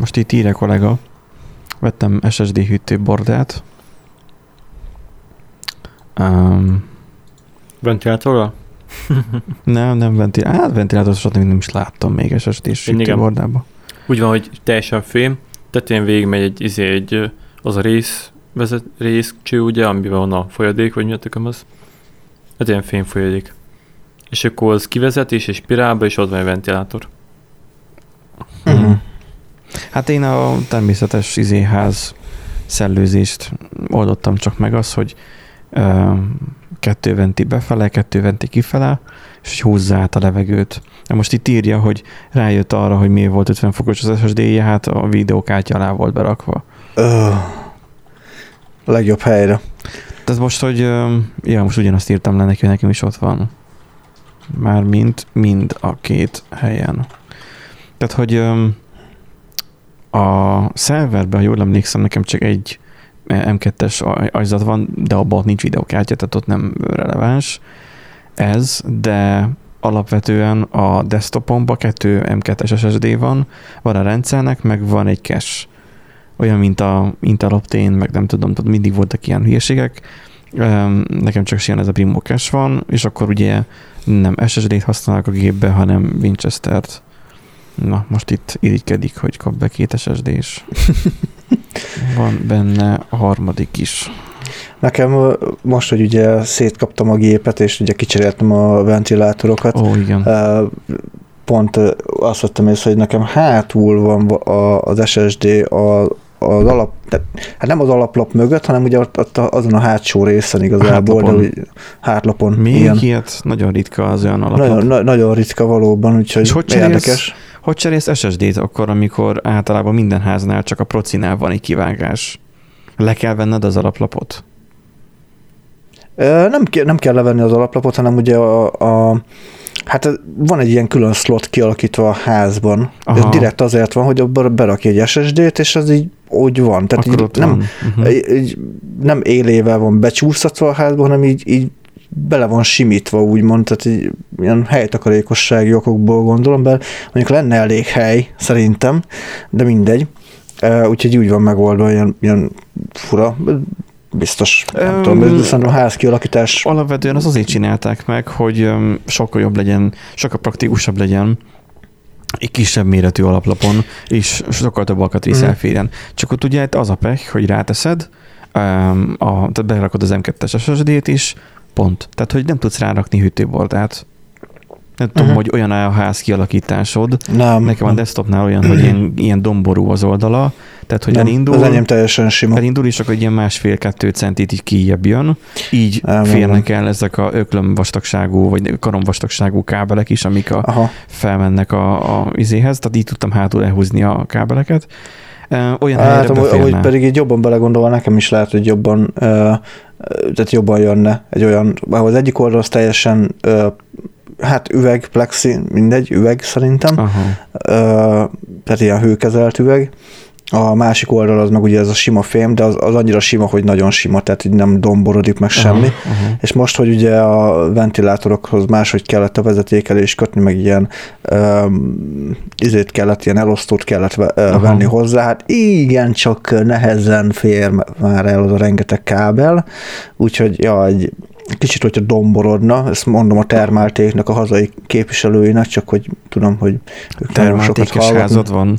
most itt írja kollega, vettem SSD hűtőbordát. Um, Ventilátorral? nem, nem ventilátor. Hát ventilátort nem, nem is láttam még SSD-s hűtőbordában. Úgy van, hogy teljesen fém, tetején végig megy egy, izé, egy az a rész, vezet, részcső, ugye, amiben van a folyadék, vagy mi a tököm az. Hát ilyen fém folyadék. És akkor az kivezetés és spirálba, és ott van egy ventilátor. Mhm. Hát én a természetes izéház szellőzést oldottam csak meg az, hogy ö, kettő venti befele, kettő venti kifele, és hogy húzza át a levegőt. De most itt írja, hogy rájött arra, hogy miért volt 50 fokos az SSD-je, hát a videókártya alá volt berakva. Ö, legjobb helyre. Tehát most, hogy ja, most ugyanazt írtam le neki, hogy nekem is ott van. Már mint mind a két helyen. Tehát, hogy a szerverben, ha jól emlékszem, nekem csak egy M2-es aj- ajzat van, de abban nincs videókártya, tehát ott nem releváns ez, de alapvetően a desktopomban kettő M2-es SSD van, van a rendszernek, meg van egy cache. Olyan, mint a Intel Optane, meg nem tudom, tehát mindig voltak ilyen hülyeségek. Nekem csak ilyen ez a Primo cache van, és akkor ugye nem SSD-t használok a gépbe, hanem Winchester-t. Na, most itt irigykedik, hogy kap be két SSD-s. Van benne a harmadik is. Nekem most, hogy ugye szétkaptam a gépet, és ugye kicseréltem a ventilátorokat, Ó, igen. pont azt vettem észre, hogy nekem hátul van az SSD a, az alap, de, hát nem az alaplap mögött, hanem ugye ott, ott azon a hátsó részen igazából, hátlapon. de úgy, hátlapon. Még igen. ilyet nagyon ritka az olyan alapot. Nagyon, na, nagyon ritka valóban, úgyhogy És hogy érdekes. Hogy cserélsz SSD-t akkor, amikor általában minden háznál csak a procinál van egy kivágás? Le kell venned az alaplapot? Nem, nem kell levenni az alaplapot, hanem ugye a, a Hát van egy ilyen külön slot kialakítva a házban. Aha. Ez direkt azért van, hogy abban berakj egy SSD-t, és az így úgy van. Tehát Akkor így nem, van. Uh-huh. így nem élével van becsúsztatva a házban, hanem így, így bele van simítva, úgymond, tehát így, ilyen helytakarékossági okokból gondolom, bár mondjuk lenne elég hely, szerintem, de mindegy. Úgyhogy úgy van megoldva, ilyen, ilyen fura, biztos, nem Öm, tudom, de szerintem a ház kialakítás Alapvetően az azért csinálták meg, hogy sokkal jobb legyen, sokkal praktikusabb legyen egy kisebb méretű alaplapon, és sokkal több alkatrész elférjen. Csak ott ugye az a pech, hogy ráteszed, a, tehát berakod az M2-es SSD-t is, pont. Tehát, hogy nem tudsz rárakni hűtőbordát. Nem tudom, Mhm. hogy olyan a ház kialakításod. nem. Nekem a desktopnál olyan, hogy ilyen, ilyen domború az oldala, tehát, hogy nem, elindul, Az enyém teljesen sima. elindul, és akkor egy ilyen másfél-kettő centit így kijebb jön. Így Nem, nem, férnek el ezek a öklöm vastagságú, vagy karom vastagságú kábelek is, amik a, Aha. felmennek a, a izéhez, tehát így tudtam hátul elhúzni a kábeleket. Olyan Hát, helyre amúgy, beférne. pedig így jobban belegondolva, nekem is lehet, hogy jobban, ö, tehát jobban jönne egy olyan, ahol az egyik oldal az teljesen, hát üveg, plexi, mindegy, üveg szerintem, Aha. tehát ilyen hőkezelt üveg, a másik oldal az meg ugye ez a sima fém, de az, az annyira sima, hogy nagyon sima, tehát így nem domborodik meg semmi. Aha, aha. És most, hogy ugye a ventilátorokhoz máshogy kellett a vezetékelést kötni, meg ilyen um, izét kellett, ilyen elosztót kellett ö, Aha. venni hozzá, hát igen, csak nehezen fér már el az a rengeteg kábel, úgyhogy ja, egy kicsit, hogyha domborodna, ezt mondom a termáltéknak, a hazai képviselőinek, csak hogy tudom, hogy ők Termáltékes házad van.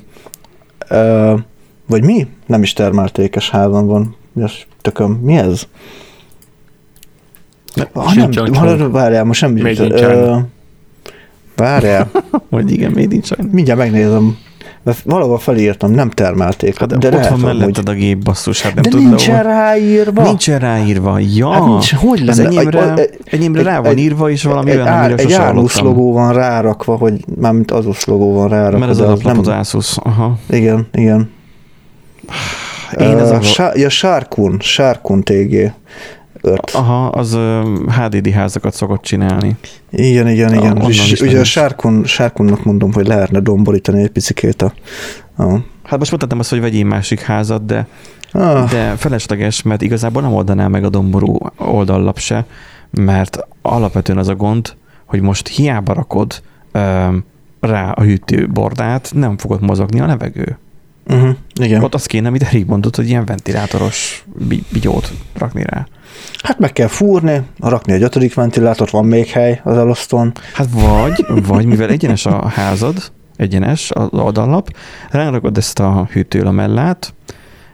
Ö, vagy mi? Nem is termáltékes házam van. Az tököm? Mi ez? Ah, nem, hallod, várjál, most nem Made in China. Várjál, Vagy igen, made in China. mindjárt megnézem. Mert valahol felírtam, nem termelték. Hát, de, de ott van hogy- melletted a gép, basszus, hát nem De tudod, nincsen ráírva. Nincsen ráírva. Ja, Hát nincs, hogy az lenne? enyémre, Egy- egy- enyémre rá van egy- írva, és valami egy, olyan, ár, amiről egy hallottam. logó van rárakva, hogy mármint Azus logó van rárakva. Mert az alaplap az nem, Asus. Aha. Igen, igen. Én ez Ö, a... Sá- ja, Sárkun, Sárkun TG 5. Aha, az HDD házakat szokott csinálni. Igen, igen, igen. onnan És ugye a nem. Sárkun, Sárkunnak mondom, hogy lehetne domborítani egy picikét a... a Hát most mondhatom azt, hogy vegyél másik házat, de, ah, de felesleges, mert igazából nem oldaná meg a domború oldallap se, mert alapvetően az a gond, hogy most hiába rakod ö, rá a hűtőbordát, nem fogod mozogni a levegő. Uh-huh. Igen. Ott azt kéne, amit Erik mondott, hogy ilyen ventilátoros bi- bigyót rakni rá. Hát meg kell fúrni, rakni egy ötödik ventilátort, van még hely az elosztón. Hát vagy, vagy mivel egyenes a házad, egyenes az oldallap, rárakod ezt a hűtőlamellát,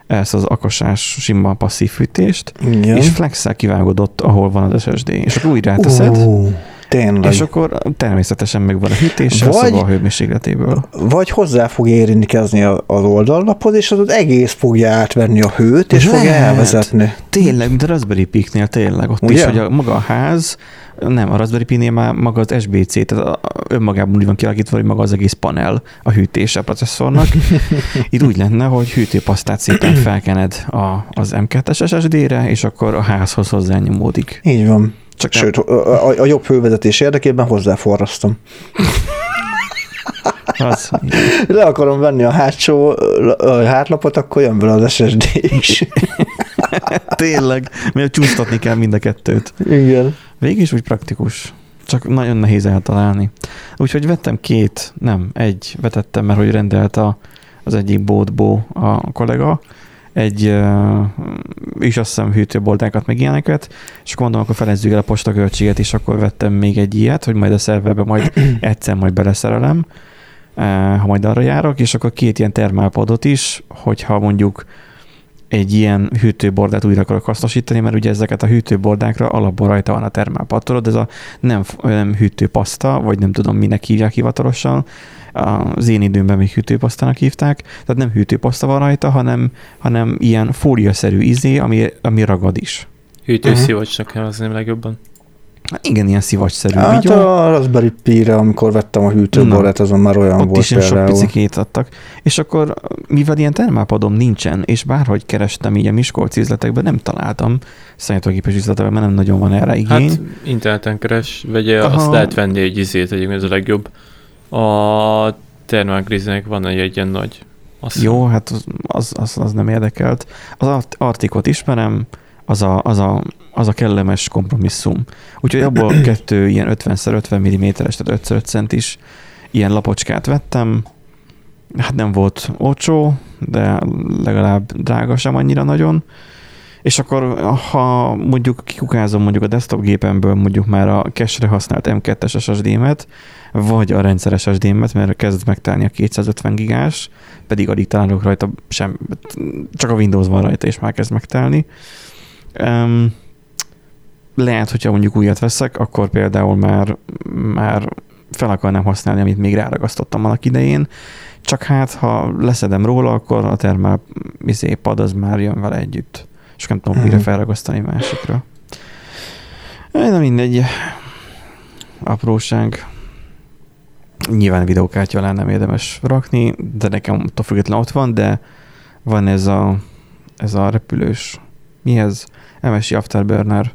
ezt az akosás sima passzív fűtést, Igen. és flexel kivágod ott, ahol van az SSD, és akkor úgy ráteszed, Ú, tényleg. és akkor természetesen megvan a hűtése, a Vagy- szoba hőmérsékletéből. Vagy hozzá fog érintkezni a- az oldallapod, és az egész fogja átvenni a hőt, és fogja Lehet. elvezetni. Tényleg, mint a Raspberry Pi-nél tényleg, ott Ugye? is, hogy a, maga a ház, nem, a Raspberry Pi-nél már maga az SBC, tehát a, a, önmagában úgy van kialakítva, hogy maga az egész panel a hűtése a processzornak. Itt úgy lenne, hogy hűtőpasztát szépen felkened a, az M2-es SSD-re, és akkor a házhoz hozzányomódik. Így van. Csak Sőt, a, a, jobb hővezetés érdekében hozzáforrasztom. az, Le akarom venni a hátsó a hátlapot, akkor jön bele az SSD is. tényleg, mert csúsztatni kell mind a kettőt. Igen. Végig is úgy praktikus. Csak nagyon nehéz eltalálni. Úgyhogy vettem két, nem, egy vetettem, mert hogy rendelt a, az egyik bótból a kollega, egy is azt hiszem hűtőboldákat, meg ilyeneket, és akkor mondom, akkor felezzük el a postaköltséget, és akkor vettem még egy ilyet, hogy majd a szerverbe majd egyszer majd beleszerelem, ha majd arra járok, és akkor két ilyen termálpadot is, hogyha mondjuk egy ilyen hűtőbordát újra akarok hasznosítani, mert ugye ezeket a hűtőbordákra alapból rajta van a termálpad. Tudod, ez a nem, nem hűtőpaszta, vagy nem tudom minek hívják hivatalosan, az én időmben még hűtőpasztának hívták, tehát nem hűtőpaszta van rajta, hanem, hanem ilyen fóliaszerű izé, ami, ami ragad is. Hűtőszivacsnak kell az nem legjobban. Hát Igen, ilyen szivacsszerű Hát vigyó. a Raspberry Pi-re, amikor vettem a hűtőborát, azon már olyan Ott volt is ilyen sok például. picikét adtak. És akkor, mivel ilyen termálpadom nincsen, és bárhogy kerestem így a Miskolc üzletekben, nem találtam számítógépes üzletekben, mert nem nagyon van erre igény. Hát interneten keres, vegye, Aha. azt lehet venni egy izét, egyébként ez a legjobb. A Thermalgriznek van egy, ilyen nagy. Azt Jó, hát az, az, az, az nem érdekelt. Az Art- Artikot ismerem, az a, az a, az a kellemes kompromisszum. Úgyhogy abból kettő ilyen 50x50 mm-es, tehát 5x5 centis ilyen lapocskát vettem. Hát nem volt olcsó, de legalább drága sem annyira nagyon. És akkor, ha mondjuk kikukázom mondjuk a desktop gépemből mondjuk már a cache-re használt M2-es SSD-met, vagy a rendszer SSD-met, mert kezd megtelni a 250 gigás, pedig alig találok rajta sem, csak a Windows van rajta, és már kezd megtelni. Um, lehet, hogyha mondjuk újat veszek, akkor például már, már fel akarnám használni, amit még ráragasztottam annak idején, csak hát, ha leszedem róla, akkor a termál izé, pad az már jön vele együtt. És nem tudom, Mhm. mire felragasztani másikra. Na mindegy. Apróság. Nyilván videókártya alá nem érdemes rakni, de nekem attól függetlenül ott van, de van ez a, ez a repülős, mi ez? MSI Afterburner,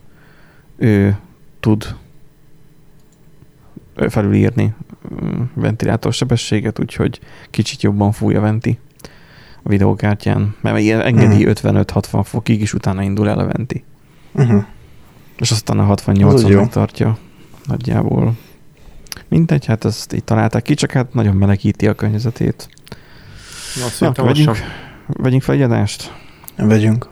ő tud felülírni mm, ventilátor sebességet, úgyhogy kicsit jobban fúj a venti a videókártyán, mert ilyen engedi Mhm. 55-60 fokig, és utána indul el a venti. Uh-huh. És aztán a Az 68-on jó. megtartja nagyjából. Mindegy, hát ezt így találták ki, csak hát nagyon melegíti a környezetét. Na, Na, szerintem vegyünk, vegyünk fel egy adást? Vegyünk.